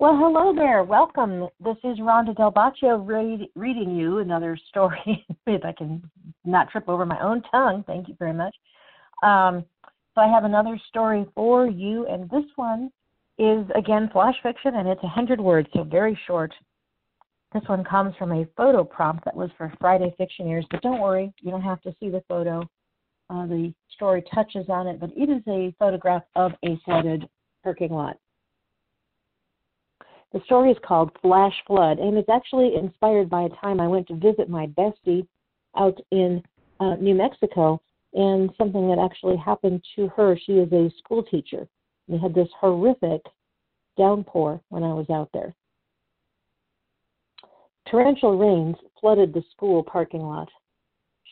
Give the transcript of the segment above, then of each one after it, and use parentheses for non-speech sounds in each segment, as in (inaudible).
Well, hello there. Welcome. This is Ronda Del Boccio read, reading you another story. (laughs) if I can not trip over my own tongue, thank you very much. Um, so I have another story for you, and this one is again flash fiction, and it's a hundred words, so very short. This one comes from a photo prompt that was for Friday Fictioneers, but don't worry, you don't have to see the photo. Uh, the story touches on it, but it is a photograph of a flooded parking lot. The story is called Flash Flood, and it's actually inspired by a time I went to visit my bestie out in uh, New Mexico, and something that actually happened to her. She is a school teacher. We had this horrific downpour when I was out there. Torrential rains flooded the school parking lot.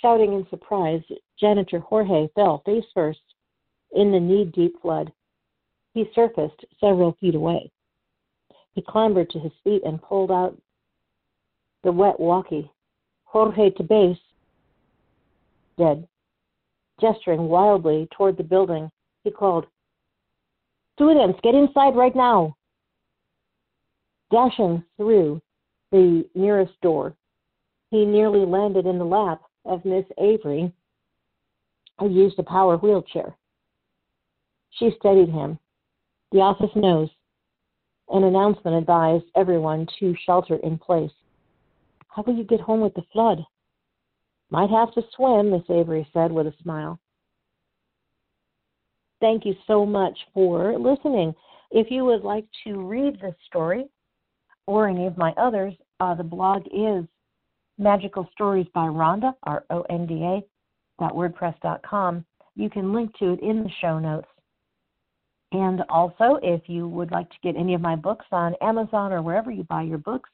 Shouting in surprise, janitor Jorge fell face first in the knee deep flood. He surfaced several feet away. He clambered to his feet and pulled out the wet walkie. Jorge to base, dead. Gesturing wildly toward the building, he called, Students, get inside right now. Dashing through the nearest door, he nearly landed in the lap of Miss Avery, who used a power wheelchair. She steadied him. The office knows an announcement advised everyone to shelter in place. How will you get home with the flood? Might have to swim, Miss Avery said with a smile. Thank you so much for listening. If you would like to read this story or any of my others, uh, the blog is Magical Stories by Ronda, R O N D A, WordPress.com. You can link to it in the show notes. And also, if you would like to get any of my books on Amazon or wherever you buy your books,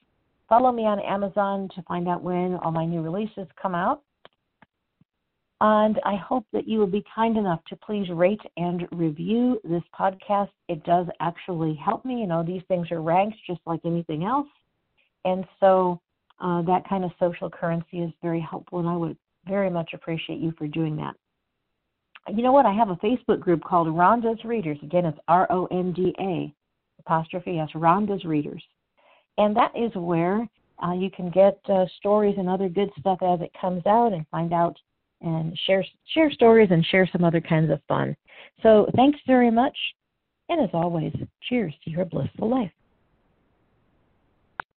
follow me on Amazon to find out when all my new releases come out. And I hope that you will be kind enough to please rate and review this podcast. It does actually help me. You know, these things are ranked just like anything else. And so uh, that kind of social currency is very helpful, and I would very much appreciate you for doing that you know what? I have a Facebook group called Ronda's Readers. Again, it's R O N D A apostrophe S, Ronda's Readers. And that is where uh, you can get uh, stories and other good stuff as it comes out and find out and share share stories and share some other kinds of fun. So thanks very much. And as always, cheers to your blissful life.